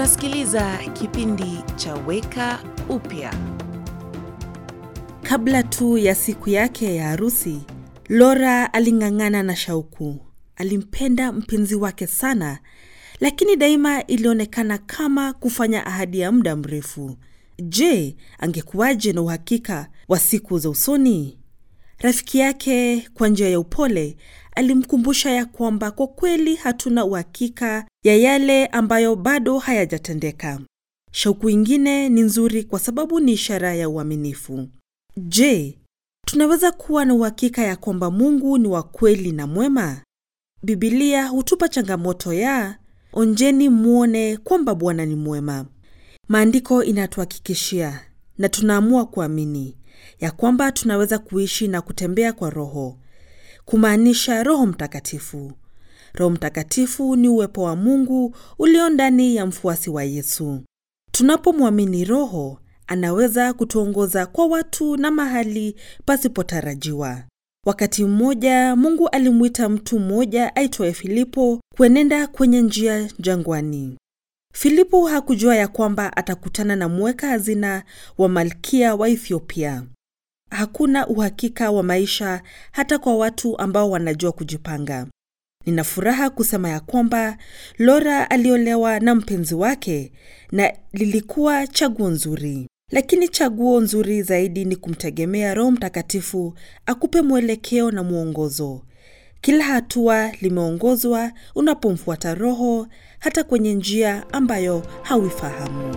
unasikiliza kipindi cha Weka Upya. Kabla tu ya siku yake ya harusi, Lora aling'ang'ana na shauku. Alimpenda mpenzi wake sana, lakini daima ilionekana kama kufanya ahadi ya muda mrefu. Je, angekuwaje na uhakika wa siku za usoni? Rafiki yake kwa njia ya upole alimkumbusha ya kwamba kwa kweli hatuna uhakika ya yale ambayo bado hayajatendeka. Shauku ingine ni nzuri kwa sababu ni ishara ya uaminifu. Je, tunaweza kuwa na uhakika ya kwamba Mungu ni wa kweli na mwema? Bibilia hutupa changamoto ya onjeni mwone kwamba Bwana ni mwema. Maandiko inatuhakikishia na tunaamua kuamini ya kwamba tunaweza kuishi na kutembea kwa Roho, kumaanisha Roho Mtakatifu. Roho Mtakatifu ni uwepo wa Mungu ulio ndani ya mfuasi wa Yesu. Tunapomwamini Roho, anaweza kutuongoza kwa watu na mahali pasipotarajiwa. Wakati mmoja Mungu alimwita mtu mmoja aitwaye Filipo kuenenda kwenye njia jangwani. Filipo hakujua ya kwamba atakutana na mweka hazina wa malkia wa Ethiopia. Hakuna uhakika wa maisha hata kwa watu ambao wanajua kujipanga. Nina furaha kusema ya kwamba Lora aliolewa na mpenzi wake na lilikuwa chaguo nzuri. Lakini chaguo nzuri zaidi ni kumtegemea Roho Mtakatifu akupe mwelekeo na mwongozo. Kila hatua limeongozwa unapomfuata Roho hata kwenye njia ambayo hauifahamu.